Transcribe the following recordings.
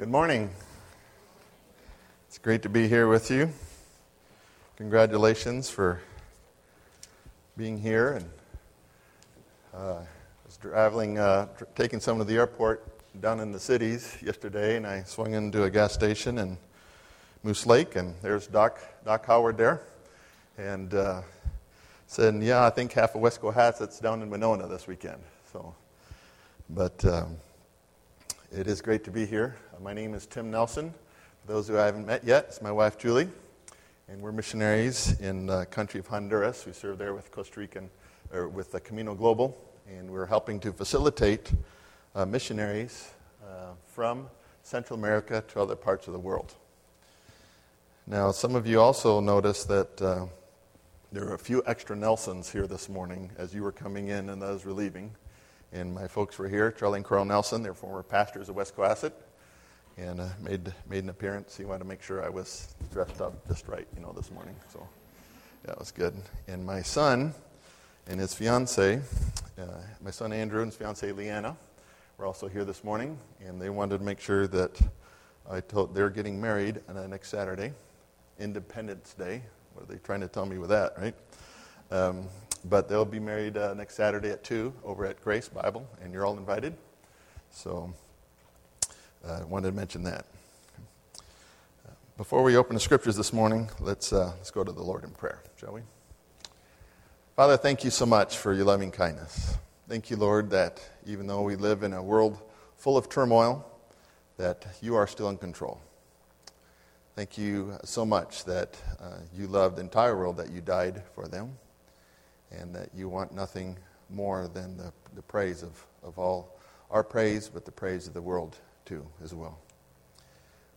Good morning. It's great to be here with you. Congratulations for being here. And uh, I was traveling, uh, tr- taking someone to the airport down in the cities yesterday, and I swung into a gas station in Moose Lake, and there's Doc Doc Howard there, and uh, said, "Yeah, I think half of West Cohasset's down in Winona this weekend." So, but. Um, it is great to be here. Uh, my name is Tim Nelson. For those who I haven't met yet, it's my wife Julie, and we're missionaries in the country of Honduras. We serve there with Costa Rican, or with the Camino Global, and we're helping to facilitate uh, missionaries uh, from Central America to other parts of the world. Now, some of you also noticed that uh, there are a few extra Nelsons here this morning as you were coming in and those were leaving. And my folks were here, Charlie and Carl Nelson. They're former pastors of West Cohasset. And uh, made, made an appearance. He wanted to make sure I was dressed up just right, you know, this morning. So that was good. And my son and his fiance, uh, my son Andrew and his fiance Leanna, were also here this morning. And they wanted to make sure that I told they're getting married on the next Saturday, Independence Day. What are they trying to tell me with that, right? Um, but they'll be married uh, next Saturday at 2 over at Grace Bible, and you're all invited. So I uh, wanted to mention that. Before we open the scriptures this morning, let's, uh, let's go to the Lord in prayer, shall we? Father, thank you so much for your loving kindness. Thank you, Lord, that even though we live in a world full of turmoil, that you are still in control. Thank you so much that uh, you loved the entire world, that you died for them and that you want nothing more than the, the praise of, of all our praise, but the praise of the world too, as well.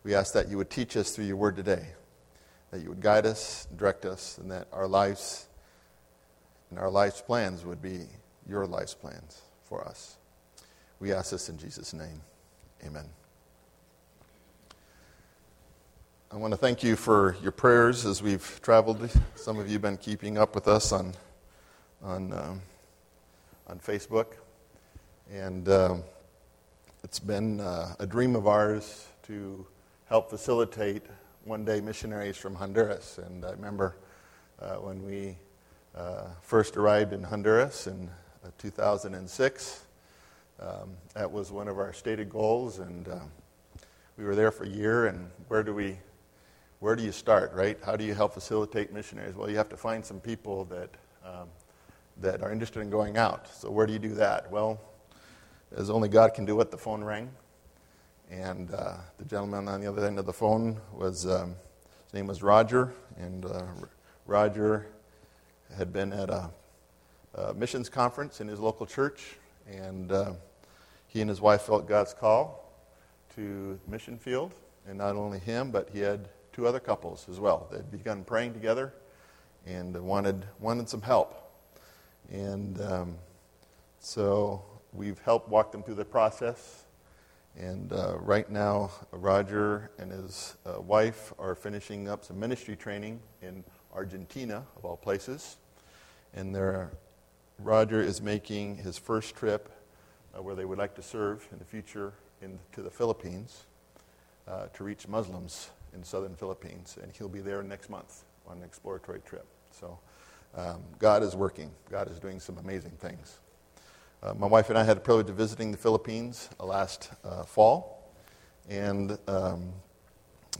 We ask that you would teach us through your word today, that you would guide us, direct us, and that our lives and our life's plans would be your life's plans for us. We ask this in Jesus' name. Amen. I want to thank you for your prayers as we've traveled. Some of you have been keeping up with us on on, um, on Facebook. And um, it's been uh, a dream of ours to help facilitate one day missionaries from Honduras. And I remember uh, when we uh, first arrived in Honduras in uh, 2006, um, that was one of our stated goals. And um, we were there for a year. And where do we where do you start, right? How do you help facilitate missionaries? Well, you have to find some people that um, that are interested in going out. So, where do you do that? Well, as only God can do it, the phone rang. And uh, the gentleman on the other end of the phone was, um, his name was Roger. And uh, Roger had been at a, a, missions conference in his local church. And uh, he and his wife felt God's call to the mission field. And not only him, but he had two other couples as well. They'd begun praying together and wanted, wanted some help. And um, so we've helped walk them through the process. And uh, right now, Roger and his uh, wife are finishing up some ministry training in Argentina, of all places. And Roger is making his first trip uh, where they would like to serve in the future in, to the Philippines uh, to reach Muslims in southern Philippines. And he'll be there next month on an exploratory trip. So um, God is working. God is doing some amazing things. Uh, my wife and I had the privilege of visiting the Philippines uh, last uh, fall, and um,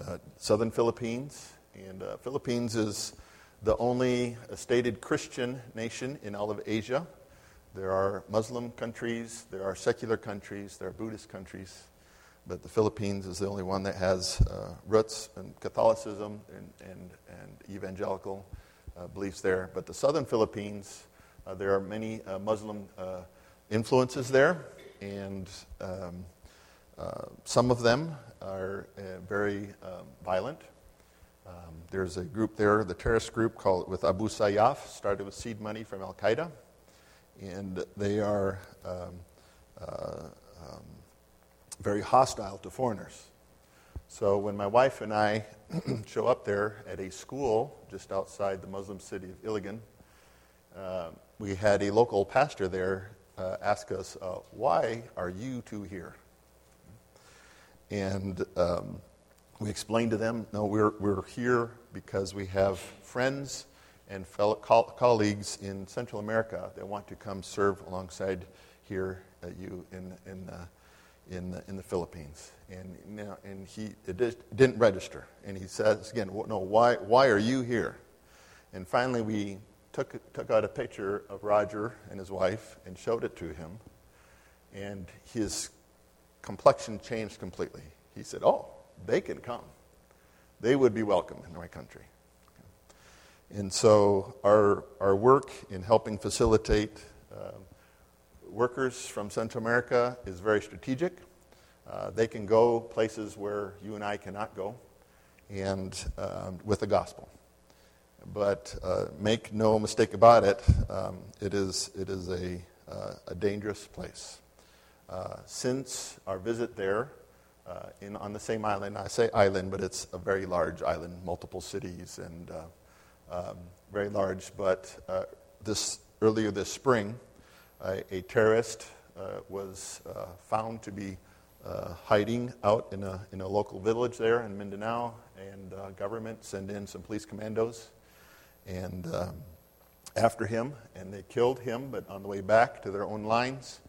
uh, southern Philippines. And uh, Philippines is the only stated Christian nation in all of Asia. There are Muslim countries, there are secular countries, there are Buddhist countries, but the Philippines is the only one that has uh, roots in Catholicism and, and, and evangelical uh, beliefs there. But the southern Philippines, uh, there are many uh, Muslim influences there, and um, some of them are very um, violent. Um, there's a group there, the terrorist group called with Abu Sayyaf, started with seed money from Al Qaeda, and they are um, uh, um, very hostile to foreigners. So when my wife and I show up there at a school just outside the Muslim city of Iligan, uh, we had a local pastor there uh, ask us, uh, Why are you two here? And um, we explained to them no, we're, we're here because we have friends and fellow co- colleagues in Central America that want to come serve alongside here at you in, in, uh, in, the, in the Philippines. And, know, and he didn't register. And he says again, no, why, why are you here? And finally, we took, took out a picture of Roger and his wife and showed it to him. And his complexion changed completely. He said, Oh, they can come. They would be welcome in my country. And so, our, our work in helping facilitate uh, workers from Central America is very strategic. Uh, they can go places where you and I cannot go, and um, with the gospel. But uh, make no mistake about it, um, it is, it is a, uh, a dangerous place. Uh, since our visit there, uh, in, on the same island, I say island, but it's a very large island, multiple cities, and uh, um, very large. But this earlier this spring, a terrorist was found to be hiding out in a, in a local village there in Mindanao, and government sent in some police commandos and um, after him, and they killed him. But on the way back to their own lines,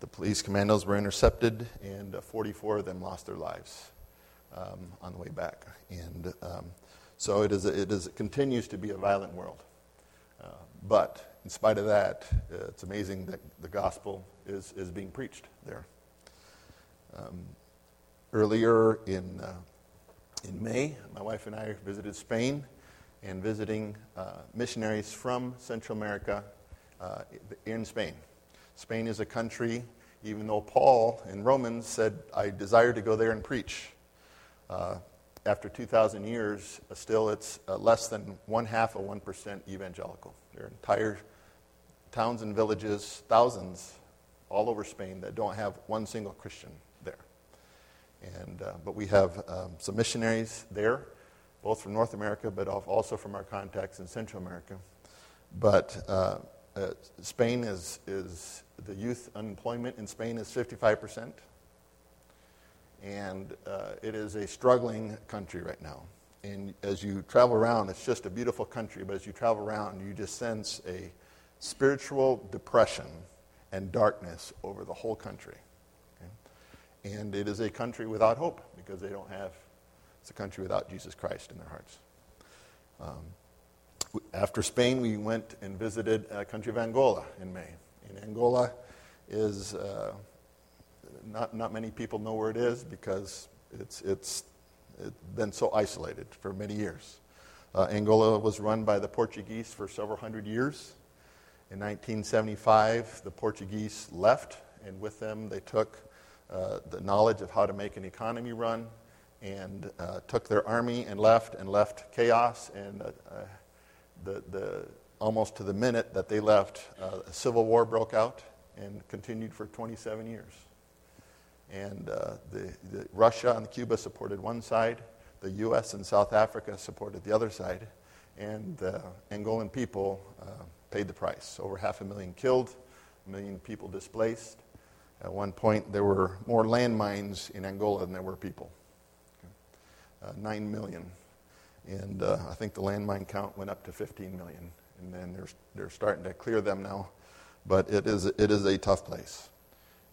the police commandos were intercepted, and uh, 44 of them lost their lives um, on the way back. And um, so it, is a, it, is, it continues to be a violent world. Uh, but in spite of that, uh, it's amazing that the gospel is, is being preached there. Um, earlier in, uh, in May, my wife and I visited Spain and visiting uh, missionaries from Central America uh, in Spain. Spain is a country, even though Paul in Romans said, I desire to go there and preach. Uh, after 2,000 years, uh, still it's less than one half of 1% evangelical. There are entire towns and villages, thousands all over Spain, that don't have one single Christian there. And, uh, but we have um, some missionaries there both from North America, but also from our contacts in Central America. But uh, uh, Spain is, is, the youth unemployment in Spain is 55%. And uh, it is a struggling country right now. And as you travel around, it's just a beautiful country, but as you travel around, you just sense a spiritual depression and darkness over the whole country. Okay? And it is a country without hope because they don't have it's a country without Jesus Christ in their hearts. Um, after Spain, we went and visited a country of Angola in May. And Angola is uh, not, not many people know where it is because it's, it's, been so isolated for many years. Uh, Angola was run by the Portuguese for several hundred years. In 1975, the Portuguese left, and with them, they took uh, the knowledge of how to make an economy run and uh, took their army and left and left chaos. And uh, uh, the, the, almost to the minute that they left, uh, a civil war broke out and continued for 27 years. And uh, the, the Russia and Cuba supported one side, the U.S. and South Africa supported the other side, and the Angolan people uh, paid the price. Over half a million killed, a million people displaced. At one point, there were more landmines in Angola than there were people uh, 9 million. And uh, I think the landmine count went up to 15 million. And then they're, they're starting to clear them now. But it is, it is a tough place.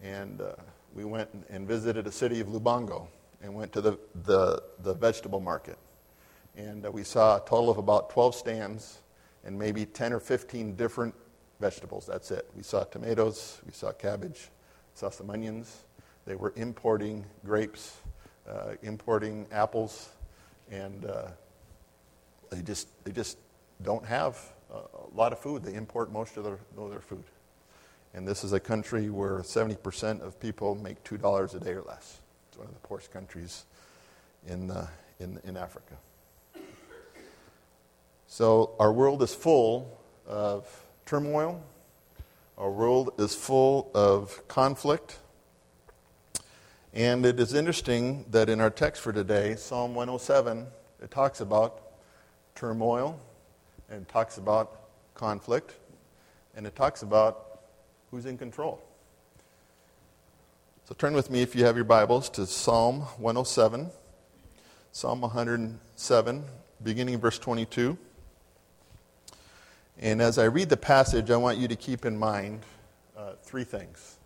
And uh, we went and visited a city of Lubango and went to the, the, the vegetable market. And uh, we saw a total of about 12 stands and maybe 10 or 15 different vegetables. That's it. We saw tomatoes, we saw cabbage, saw some onions. They were importing grapes uh, importing apples, and uh, they just they just don't have a, lot of food. They import most of their, of their food. And this is a country where 70% of people make $2 a day or less. It's one of the poorest countries in, uh, in, in Africa. So our world is full of turmoil. Our world is full of conflict. And it is interesting that in our text for today, Psalm 107, it talks about turmoil and it talks about conflict and it talks about who's in control. So turn with me, if you have your Bibles, to Psalm 107. Psalm 107, beginning verse 22. And as I read the passage, I want you to keep in mind uh, three things.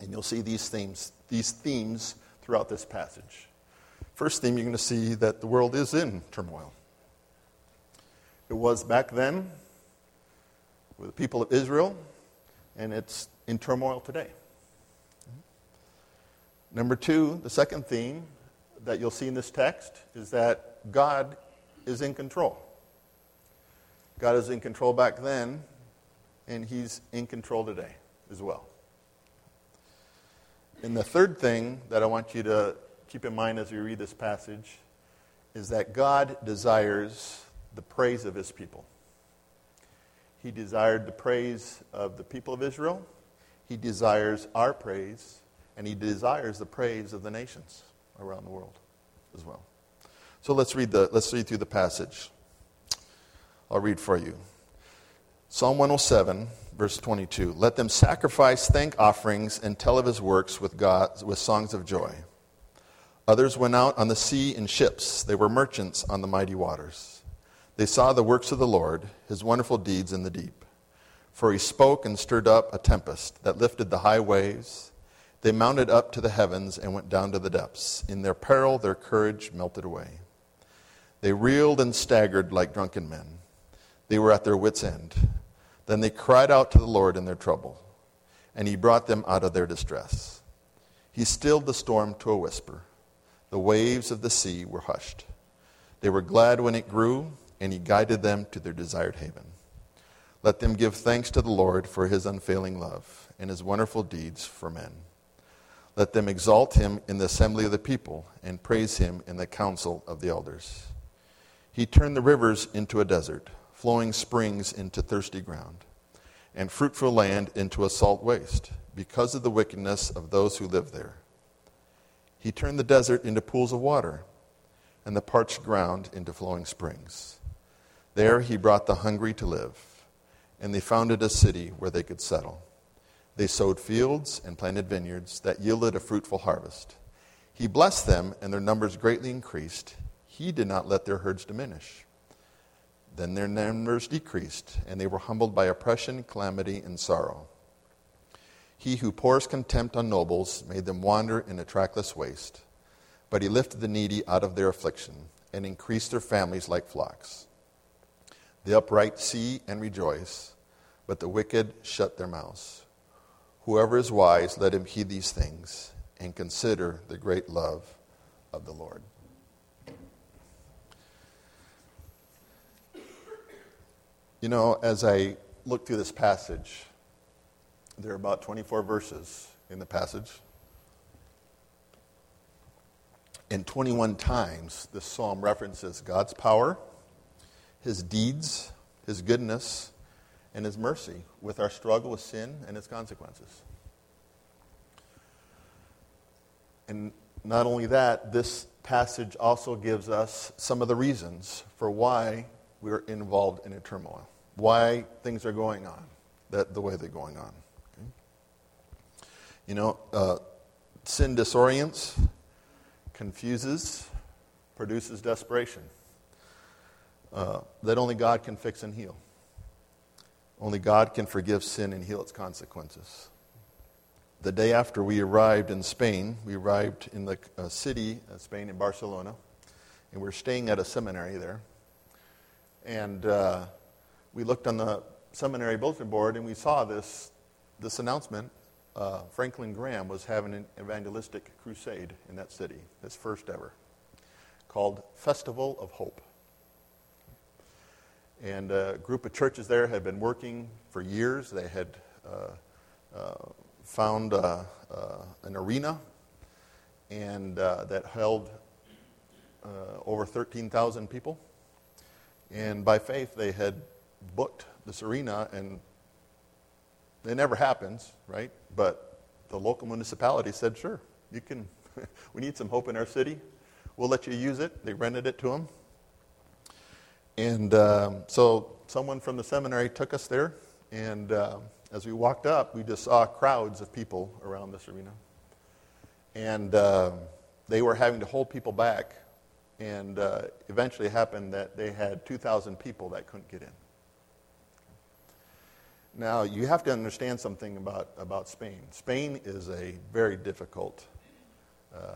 And you'll see these themes, these themes throughout this passage. First theme, you're going to see that the world is in turmoil. It was back then with the people of Israel, and it's in turmoil today. Number two, the second theme that you'll see in this text is that God is in control. God is in control back then, and He's in control today as well. And the third thing that I want you to keep in mind as we read this passage is that God desires the praise of His people. He desired the praise of the people of Israel. He desires our praise and he desires the praise of the nations around the world as well. So let's read, the, let's read through the passage. I'll read for you. Psalm 107, verse 22. Let them sacrifice thank offerings and tell of his works with, God, with songs of joy. Others went out on the sea in ships. They were merchants on the mighty waters. They saw the works of the Lord, his wonderful deeds in the deep. For he spoke and stirred up a tempest that lifted the high waves. They mounted up to the heavens and went down to the depths. In their peril, their courage melted away. They reeled and staggered like drunken men. They were at their wits' end. Then they cried out to the Lord in their trouble, and he brought them out of their distress. He stilled the storm to a whisper. The waves of the sea were hushed. They were glad when it grew, and he guided them to their desired haven. Let them give thanks to the Lord for his unfailing love and his wonderful deeds for men. Let them exalt him in the assembly of the people and praise him in the council of the elders. He turned the rivers into a desert, flowing springs into thirsty ground, and fruitful land into a salt waste, because of the wickedness of those who live there. He turned the desert into pools of water, and the parched ground into flowing springs. There he brought the hungry to live, and they founded a city where they could settle. They sowed fields and planted vineyards that yielded a fruitful harvest. He blessed them, and their numbers greatly increased. He did not let their herds diminish. Then their numbers decreased, and they were humbled by oppression, calamity, and sorrow. He who pours contempt on nobles made them wander in a trackless waste. But he lifted the needy out of their affliction and increased their families like flocks. The upright see and rejoice, but the wicked shut their mouths. Whoever is wise, let him heed these things and consider the great love of the Lord. You know, as I look through this passage, there are about 24 verses in the passage. And 21 times this psalm references God's power, his deeds, his goodness, and His mercy with our struggle with sin and its consequences. And not only that, this passage also gives us some of the reasons for why we're involved in a turmoil, why things are going on that, the way they're going on. Okay? You know, uh, sin disorients, confuses, produces desperation uh, that only God can fix and heal. Only God can forgive sin and heal its consequences. The day after we arrived in Spain, we arrived in the uh, city of Spain in Barcelona, and we are staying at a seminary there. And uh, we looked on the seminary bulletin board and we saw this, this announcement. Uh, Franklin Graham was having an evangelistic crusade in that city, his first ever, called Festival of Hope. And a group of churches there had been working for years. They had uh, uh, found uh, an arena and that held over 13,000 people. And by faith, they had booked this arena, and it never happens, right? But the local municipality said, sure, you can. we need some hope in our city. We'll let you use it. They rented it to them. And um, so someone from the seminary took us there, and uh, as we walked up, we just saw crowds of people around this arena. And uh, they were having to hold people back. And uh, eventually happened that they had 2,000 people that couldn't get in. Now, you have to understand something about, about Spain. Spain is a very difficult uh,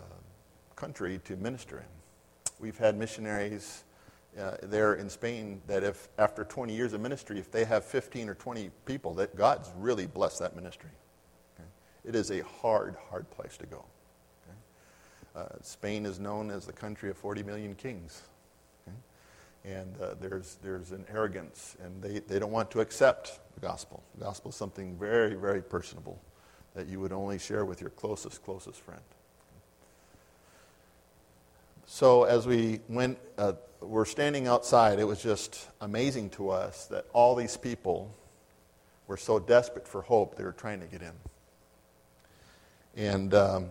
country to minister in. We've had missionaries uh, there in Spain that if after 20 years of ministry, if they have 15 or 20 people, that God's really blessed that ministry. Okay? It is a hard, hard place to go. Okay? Uh, Spain is known as the country of 40 million kings. Okay? And uh, there's, there's an arrogance, and they, they don't want to accept the gospel. The gospel is something very, very personable that you would only share with your closest, closest friend. So as we went, uh, we're standing outside, it was just amazing to us that all these people were so desperate for hope, they were trying to get in. And um,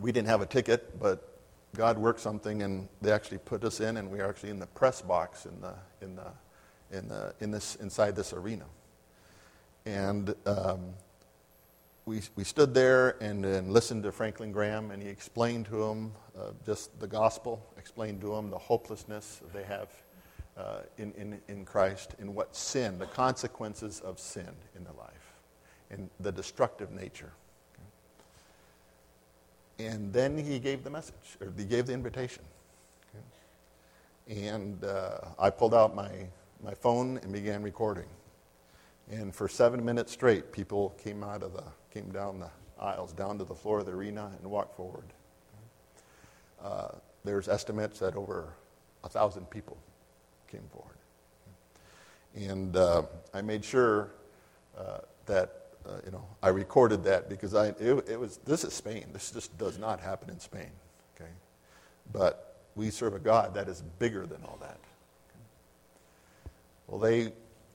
we didn't have a ticket, but God worked something, and they actually put us in, and we are actually in the press box in the in the in the in this inside this arena. And um, we, we stood there and, and listened to Franklin Graham, and he explained to them uh, just the gospel, explained to them the hopelessness they have uh, in, in, in Christ, and what sin, the consequences of sin in their life, and the destructive nature. Okay. And then he gave the message, or he gave the invitation. Okay. And uh, I pulled out my, my phone and began recording. And for seven minutes straight, people came out of the came down the aisles, down to the floor of the arena, and walked forward. Uh, there's estimates that over a thousand people came forward. And uh, I made sure uh, that uh, you know I recorded that because I it, it, was this is Spain. This just does not happen in Spain. Okay, but we serve a God that is bigger than all that. Well, they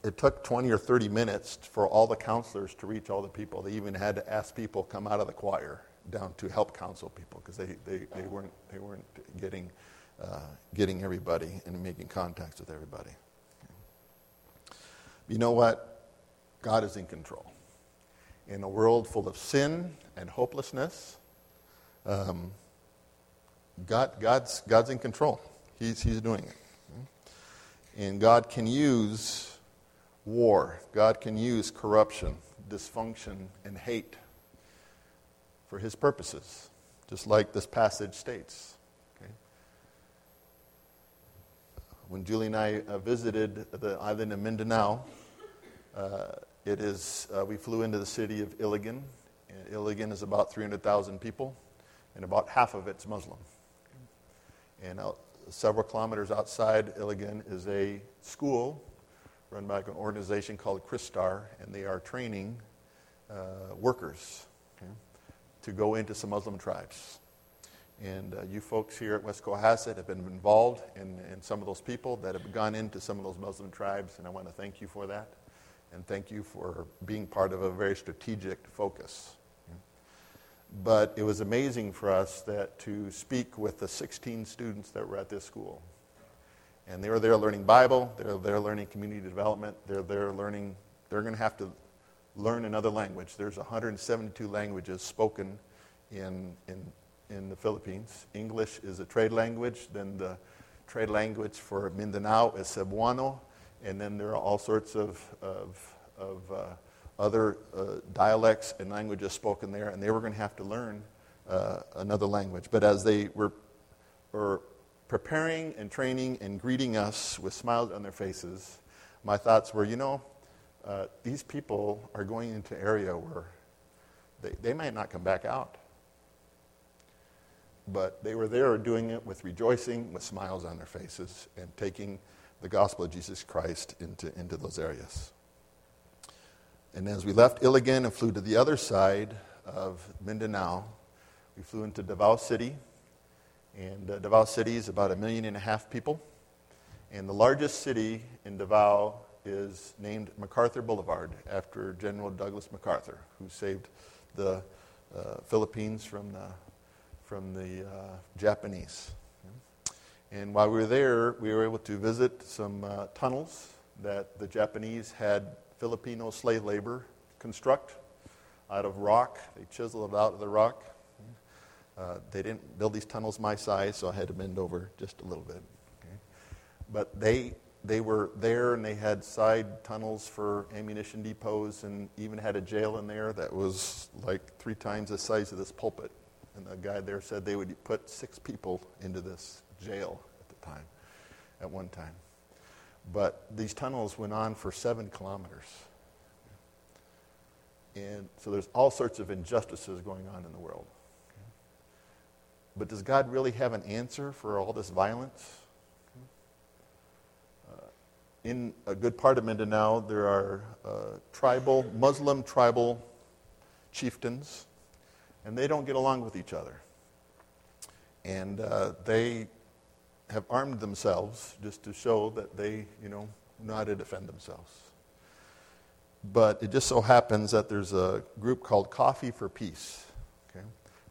it took 20 or 30 minutes for all the counselors to reach all the people. They even had to ask people come out of the choir down to help counsel people because they, they, they, weren't, they weren't getting, uh, getting everybody and making contacts with everybody. You know what? God is in control. In a world full of sin and hopelessness, um, God, God's, God's in control. He's, he's doing it. And God can use war. God can use corruption, dysfunction, and hate for his purposes, just like this passage states. Okay? When Julie and I uh, visited the island of Mindanao, uh, it is, uh, we flew into the city of Iligan. Iligan is about 300,000 people, and about half of it's Muslim. And out, several kilometers outside Iligan is a school run by an organization called Christar, and they are training uh, workers okay, to go into some Muslim tribes. And uh, you folks here at West Cohasset have been involved in, in some of those people that have gone into some of those Muslim tribes, and I want to thank you for that. And thank you for being part of a very strategic focus. But it was amazing for us that to speak with the 16 students that were at this school and they were there learning Bible, they're there learning community development, they're there learning, they're going to have to learn another language. There's 172 languages spoken in, in, in the Philippines. English is a trade language, then the trade language for Mindanao is Cebuano, and then there are all sorts of, of, of uh, other uh, dialects and languages spoken there, and they were going to have to learn uh, another language. But as they were, were preparing and training and greeting us with smiles on their faces, my thoughts were, you know, uh, these people are going into an area where they, they might not come back out. But they were there doing it with rejoicing, with smiles on their faces, and taking the gospel of Jesus Christ into, into those areas. And as we left Iligan and flew to the other side of Mindanao, we flew into Davao City, and uh, Davao City is about a million and a half people. And the largest city in Davao is named MacArthur Boulevard after General Douglas MacArthur, who saved the uh, Philippines from the, from the uh, Japanese. And while we were there, we were able to visit some uh, tunnels that the Japanese had Filipino slave labor construct out of rock. They chiseled it out of the rock Uh, they didn't build these tunnels my size, so I had to bend over just a little bit. Okay? But they, they were there and they had side tunnels for ammunition depots and even had a jail in there that was like three times the size of this pulpit. And the guy there said they would put six people into this jail at the time, at one time. But these tunnels went on for seven kilometers. And so there's all sorts of injustices going on in the world. But does God really have an answer for all this violence? Uh, in a good part of Mindanao, there are uh, tribal, Muslim tribal chieftains, and they don't get along with each other. And uh, they have armed themselves just to show that they, you know, know how to defend themselves. But it just so happens that there's a group called Coffee for Peace okay,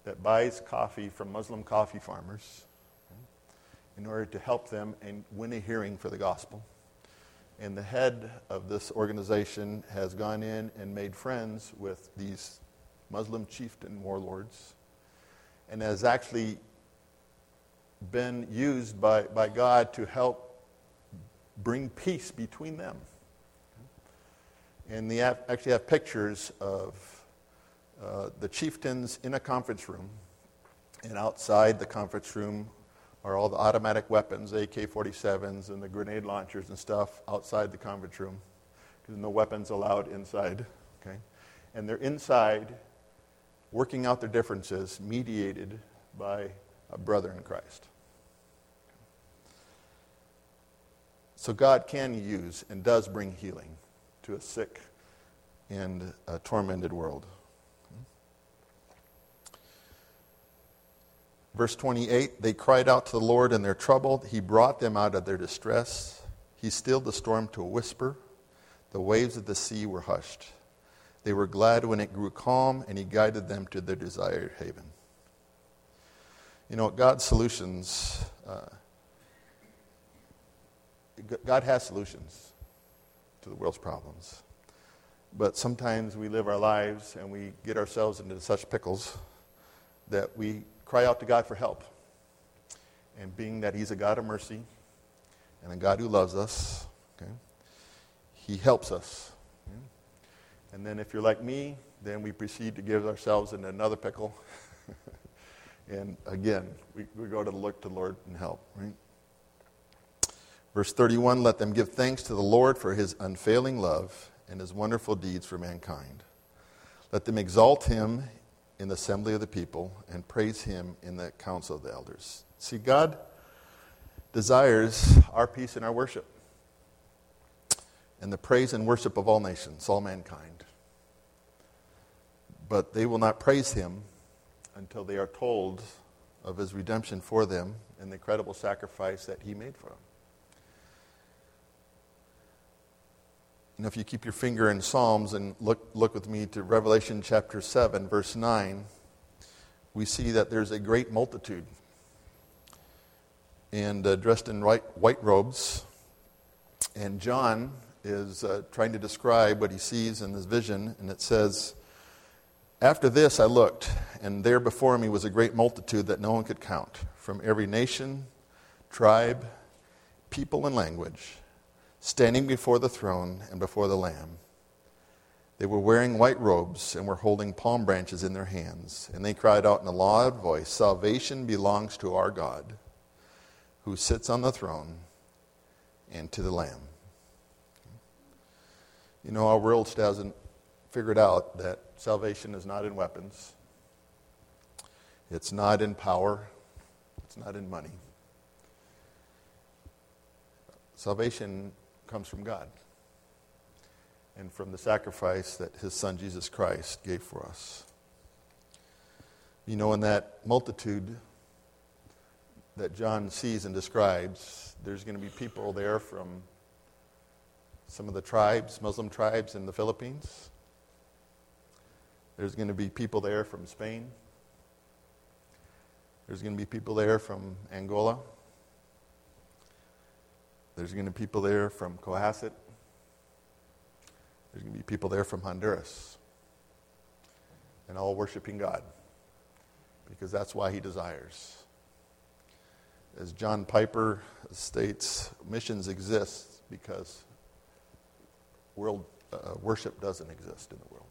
that buys coffee from Muslim coffee farmers in order to help them and win a hearing for the gospel. And the head of this organization has gone in and made friends with these Muslim chieftain warlords and has actually been used by, by God to help bring peace between them. And they have, actually have pictures of uh, the chieftains in a conference room, and outside the conference room are all the automatic weapons, AK 47s, and the grenade launchers and stuff outside the conference room, because no weapons allowed inside. Okay? And they're inside working out their differences, mediated by a brother in Christ. So God can use and does bring healing to a sick and a tormented world. Verse 28 They cried out to the Lord in their trouble. He brought them out of their distress. He stilled the storm to a whisper. The waves of the sea were hushed. They were glad when it grew calm, and He guided them to their desired haven. You know, God's solutions, uh, God has solutions to the world's problems. But sometimes we live our lives and we get ourselves into such pickles that we cry out to God for help. And being that He's a God of mercy and a God who loves us, okay, He helps us. Okay? And then if you're like me, then we proceed to give ourselves into another pickle. and again, we, we go to look to the Lord and help, right? Verse 31 Let them give thanks to the Lord for his unfailing love and his wonderful deeds for mankind. Let them exalt him in the assembly of the people and praise him in the council of the elders. See, God desires our peace and our worship and the praise and worship of all nations, all mankind. But they will not praise him until they are told of his redemption for them and the incredible sacrifice that he made for them. You know, if you keep your finger in Psalms and look, look with me to Revelation chapter 7, verse 9, we see that there's a great multitude. And uh, dressed in white, white robes. And John is uh, trying to describe what he sees in this vision. And it says, After this I looked, and there before me was a great multitude that no one could count, from every nation, tribe, people, and language standing before the throne and before the Lamb. They were wearing white robes and were holding palm branches in their hands. And they cried out in a loud voice Salvation belongs to our God, who sits on the throne, and to the Lamb. You know, our world hasn't figured out that salvation is not in weapons, it's not in power, it's not in money. Salvation comes from God and from the sacrifice that his son Jesus Christ gave for us. You know, in that multitude that John sees and describes, there's going to be people there from some of the tribes, Muslim tribes in the Philippines. There's going to be people there from Spain. There's going to be people there from Angola. There's going to be people there from Cohasset. There's going to be people there from Honduras. And all worshiping God because that's why he desires. As John Piper states, missions exist because world uh, worship doesn't exist in the world.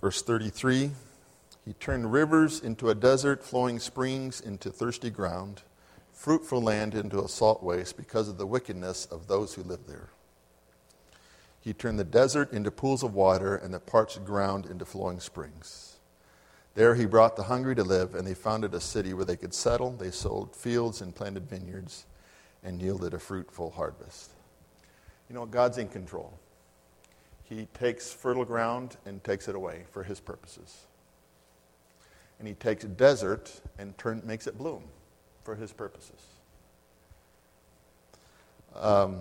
Verse 33 He turned rivers into a desert, flowing springs into thirsty ground, fruitful land into a salt waste because of the wickedness of those who live there. He turned the desert into pools of water and the parched ground into flowing springs. There he brought the hungry to live, and they founded a city where they could settle. They sold fields and planted vineyards and yielded a fruitful harvest. You know, God's in control. He takes fertile ground and takes it away for his purposes. And he takes desert and turn, makes it bloom for his purposes. Um,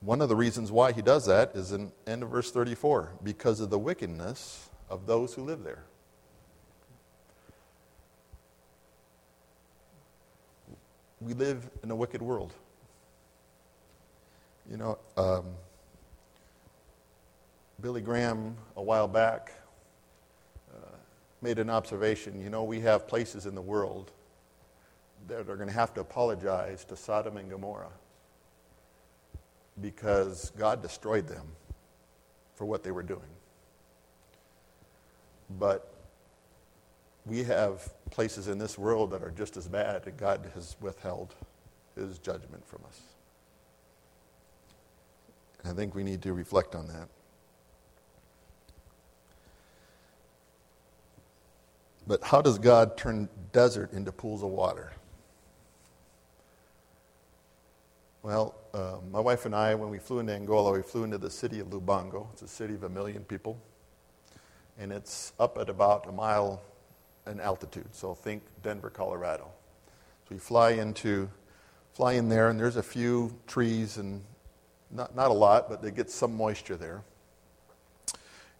one of the reasons why he does that is in end of verse 34 because of the wickedness of those who live there. We live in a wicked world. You know, um, Billy Graham, a while back, made an observation. You know, we have places in the world that are going to have to apologize to Sodom and Gomorrah because God destroyed them for what they were doing. But we have places in this world that are just as bad, and God has withheld his judgment from us. I think we need to reflect on that. But how does God turn desert into pools of water? Well, uh, my wife and I, when we flew into Angola, we flew into the city of Lubango. It's a city of a million people. And it's up at about a mile in altitude. So think Denver, Colorado. So we fly into, fly in there, and there's a few trees and not, not a lot, but they get some moisture there.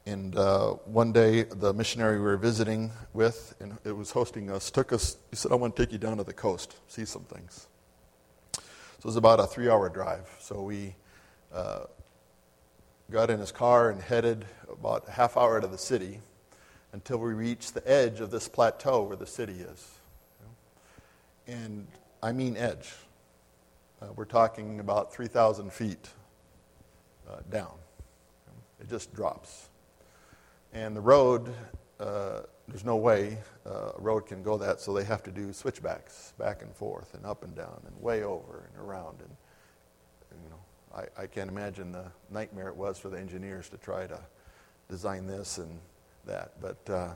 And uh, one day, the missionary we were visiting with, and it was hosting us, took us, he said, I want to take you down to the coast, see some things. So it was about a three hour drive. So we uh, got in his car and headed about a half hour out of the city until we reached the edge of this plateau where the city is. And I mean edge. Uh, we're talking about 3,000 feet uh, down. It just drops. And the road uh, there's no way uh, a road can go that, so they have to do switchbacks back and forth and up and down and way over and around. And, you know, I, I can't imagine the nightmare it was for the engineers to try to design this and that. But uh,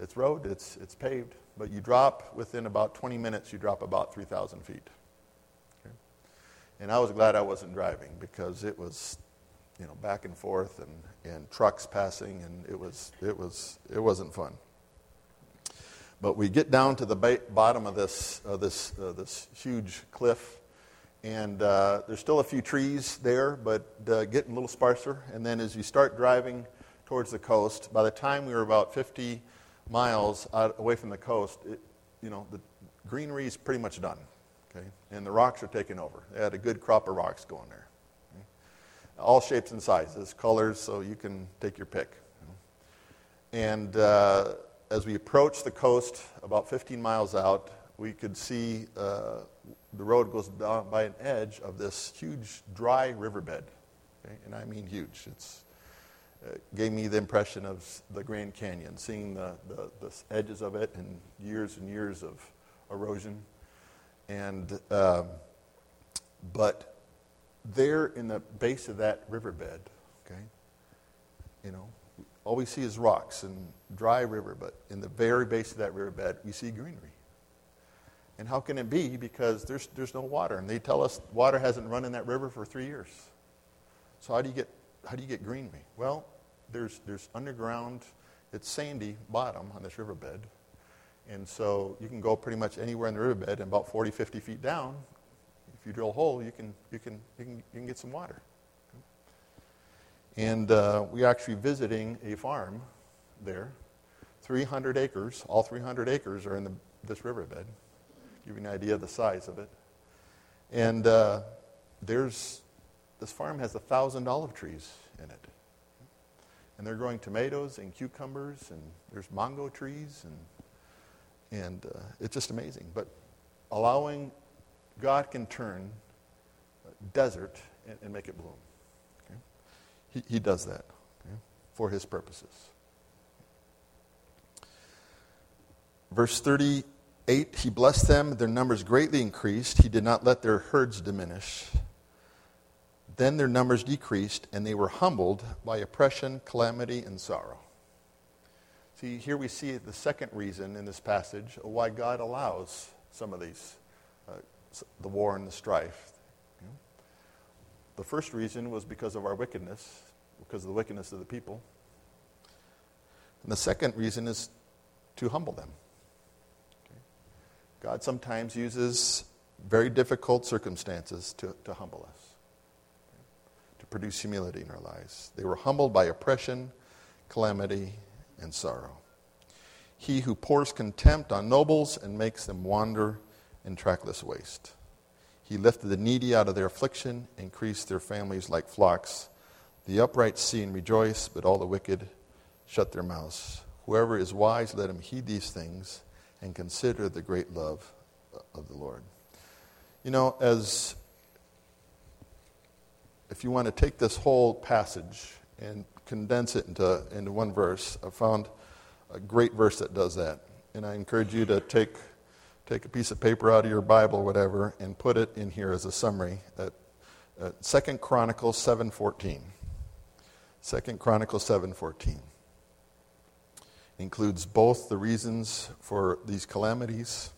it's road, it's, it's paved, but you drop within about 20 minutes, you drop about 3,000 feet. And I was glad I wasn't driving because it was you know, back and forth and, and trucks passing, and it was it was it wasn't fun. But we get down to the ba- bottom of this uh, this uh, this huge cliff, and uh, there's still a few trees there, but uh, getting a little sparser. And then as you start driving towards the coast, by the time we were about 50 miles out, away from the coast, it, you know the greenery is pretty much done. Okay, and the rocks are taking over. They had a good crop of rocks going there all shapes and sizes, colors, so you can take your pick. And uh, as we approached the coast, about 15 miles out, we could see uh, the road goes down by an edge of this huge dry riverbed. Okay? And I mean huge. It's uh, gave me the impression of the Grand Canyon, seeing the, the, the, edges of it and years and years of erosion. And, um, but there in the base of that riverbed, okay, you know, all we see is rocks and dry river, but in the very base of that riverbed, we see greenery. And how can it be? Because there's, there's no water. And they tell us water hasn't run in that river for three years. So how do you get, how do you get greenery? Well, there's, there's underground, it's sandy bottom on this riverbed. And so you can go pretty much anywhere in the riverbed and about 40, 50 feet down, if you drill a hole, you can, you can, you can, you can get some water. And uh, we're actually visiting a farm there, 300 acres. All 300 acres are in the, this riverbed. Give you an idea of the size of it. And uh, there's this farm has a thousand olive trees in it. And they're growing tomatoes and cucumbers, and there's mango trees, and, and uh, it's just amazing. But allowing God can turn desert and, and make it bloom. Okay? He, he does that okay, for his purposes. Verse 38 He blessed them, their numbers greatly increased. He did not let their herds diminish. Then their numbers decreased, and they were humbled by oppression, calamity, and sorrow. See, here we see the second reason in this passage why God allows some of these, the war and the strife. The first reason was because of our wickedness, because of the wickedness of the people. And the second reason is to humble them. God sometimes uses very difficult circumstances to, to humble us to produce humility in our lives. They were humbled by oppression, calamity, and sorrow. He who pours contempt on nobles and makes them wander in trackless waste. He lifted the needy out of their affliction, increased their families like flocks. The upright see and rejoice, but all the wicked shut their mouths. Whoever is wise, let him heed these things and consider the great love of the Lord. You know, as if you want to take this whole passage and condense it into, into one verse, I found a great verse that does that. And I encourage you to take, take a piece of paper out of your Bible, whatever, and put it in here as a summary. At, at 2 Chronicles 7.14. 2 Chronicles 7.14 includes both the reasons for these calamities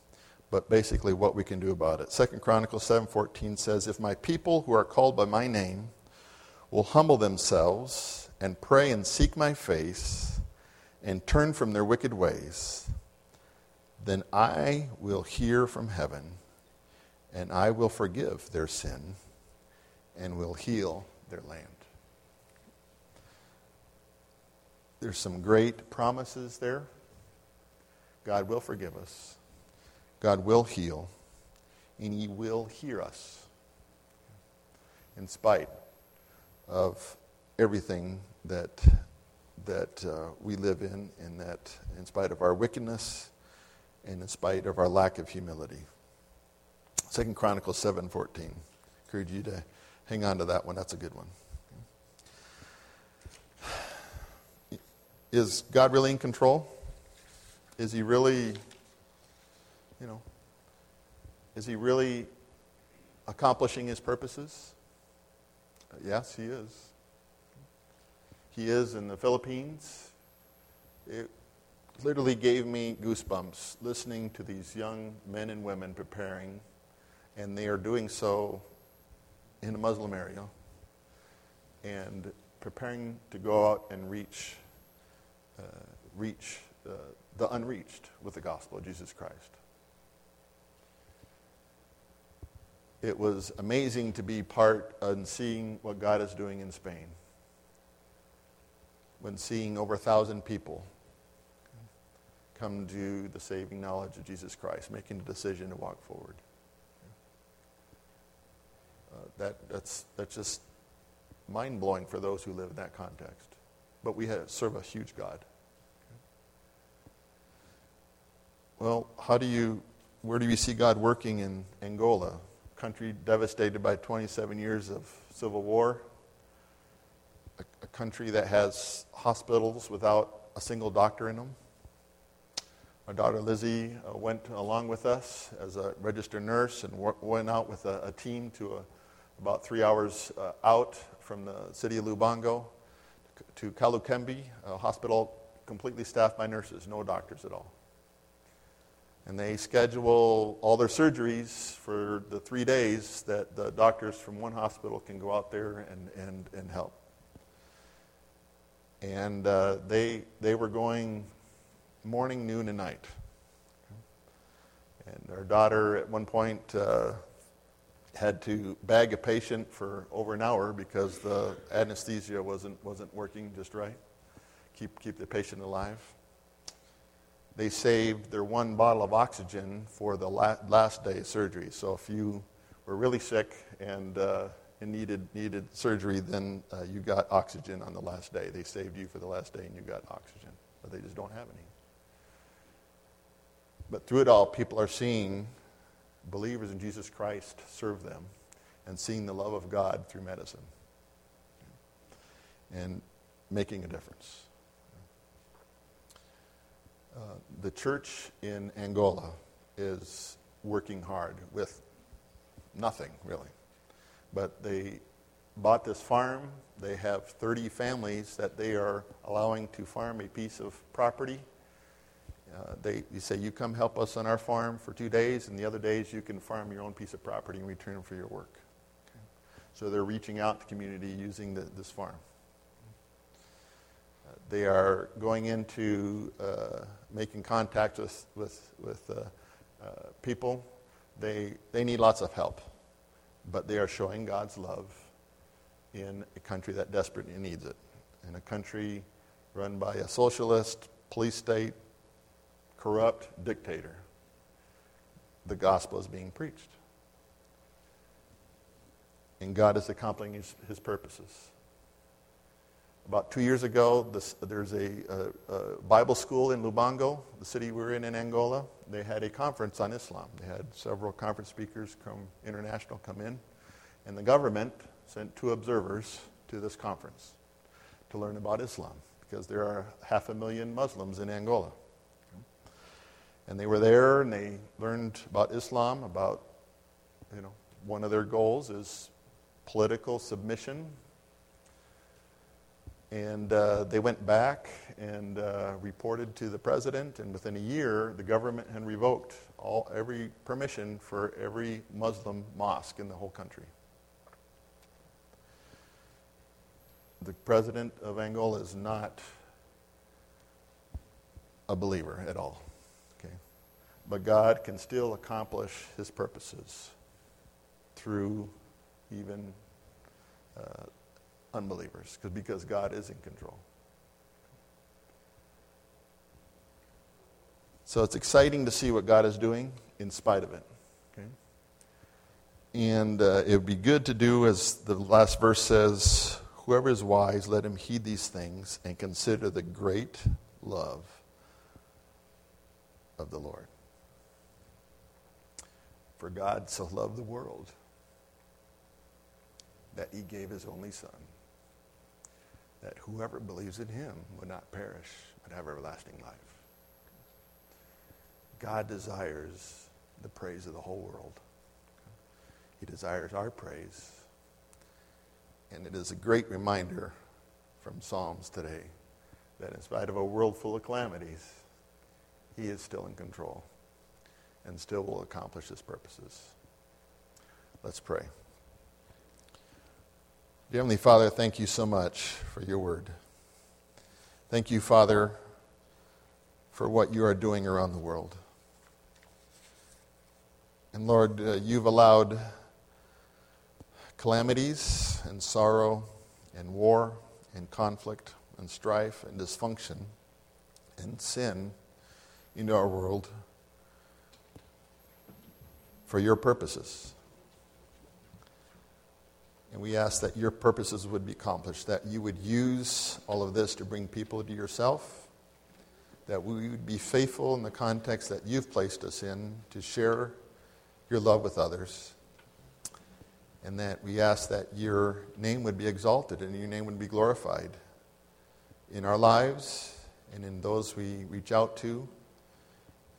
but basically what we can do about it. Second Chronicles 7:14 says, "If my people who are called by my name will humble themselves and pray and seek my face and turn from their wicked ways, then I will hear from heaven and I will forgive their sin and will heal their land." There's some great promises there. God will forgive us. God will heal, and He will hear us in spite of everything that, that uh, we live in, and that in spite of our wickedness and in spite of our lack of humility. Second Chronicles 7.14. Encourage you to hang on to that one. That's a good one. Is God really in control? Is he really you know, is he really accomplishing his purposes? Uh, yes, he is. He is in the Philippines. It literally gave me goosebumps listening to these young men and women preparing, and they are doing so in a Muslim area and preparing to go out and reach, uh, reach uh, the unreached with the gospel of Jesus Christ. it was amazing to be part and seeing what God is doing in Spain. When seeing over a thousand people come to the saving knowledge of Jesus Christ, making the decision to walk forward. Uh, that, that's, that's just mind blowing for those who live in that context. But we have, serve a huge God. Well, how do you, where do you see God working in Angola? country devastated by 27 years of civil war, a, a country that has hospitals without a single doctor in them. My daughter Lizzie uh, went along with us as a registered nurse and w- went out with a, a team to a, about three hours uh, out from the city of Lubango to Kalukembi, a hospital completely staffed by nurses, no doctors at all and they schedule all their surgeries for the three days that the doctors from one hospital can go out there and, and, and help. And uh, they, they were going morning, noon, and night. And our daughter at one point uh, had to bag a patient for over an hour because the anesthesia wasn't, wasn't working just right. Keep, keep the patient alive they saved their one bottle of oxygen for the last day of surgery. So if you were really sick and uh, and needed, needed surgery, then uh, you got oxygen on the last day. They saved you for the last day and you got oxygen, but they just don't have any. But through it all, people are seeing believers in Jesus Christ serve them and seeing the love of God through medicine and making a difference. Uh, the church in Angola is working hard with nothing, really. But they bought this farm. They have 30 families that they are allowing to farm a piece of property. Uh, they you say, You come help us on our farm for two days, and the other days you can farm your own piece of property in return for your work. Okay. So they're reaching out to community using the, this farm. Uh, they are going into uh, making contact with, with, with uh, uh, people. They, they need lots of help but they are showing God's love in a country that desperately needs it, in a country run by a socialist, police state, corrupt dictator. The gospel is being preached. And God is accomplishing his, his purposes. About two years ago, this, there's a, a, a, Bible school in Lubango, the city we're in in Angola. They had a conference on Islam. They had several conference speakers from international come in, and the government sent two observers to this conference to learn about Islam because there are half a million Muslims in Angola. And they were there and they learned about Islam, about, you know, one of their goals is political submission and uh, they went back and uh, reported to the president, and within a year, the government had revoked all, every permission for every Muslim mosque in the whole country. The president of Angola is not a believer at all. But God can still accomplish his purposes through even uh, unbelievers because God is in control. So it's exciting to see what God is doing in spite of it. Okay? And uh, it would be good to do, as the last verse says, whoever is wise, let him heed these things and consider the great love of the Lord. For God so loved the world that he gave his only Son that whoever believes in him would not perish, but have everlasting life. God desires the praise of the whole world. He desires our praise. And it is a great reminder from Psalms today that in spite of a world full of calamities, he is still in control and still will accomplish his purposes. Let's pray. Dear Heavenly Father, thank you so much for your word. Thank you, Father, for what you are doing around the world. And Lord, uh, you've allowed calamities and sorrow and war and conflict and strife and dysfunction and sin into our world for your purposes. And we ask that your purposes would be accomplished, that you would use all of this to bring people to yourself, that we would be faithful in the context that you've placed us in to share your love with others, and that we ask that your name would be exalted and your name would be glorified in our lives and in those we reach out to,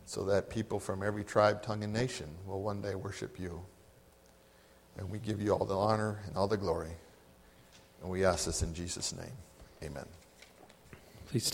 so that people from every tribe, tongue, and nation will one day worship you. And we give you all the honor and all the glory. And we ask this in Jesus' name. Amen. Please stand.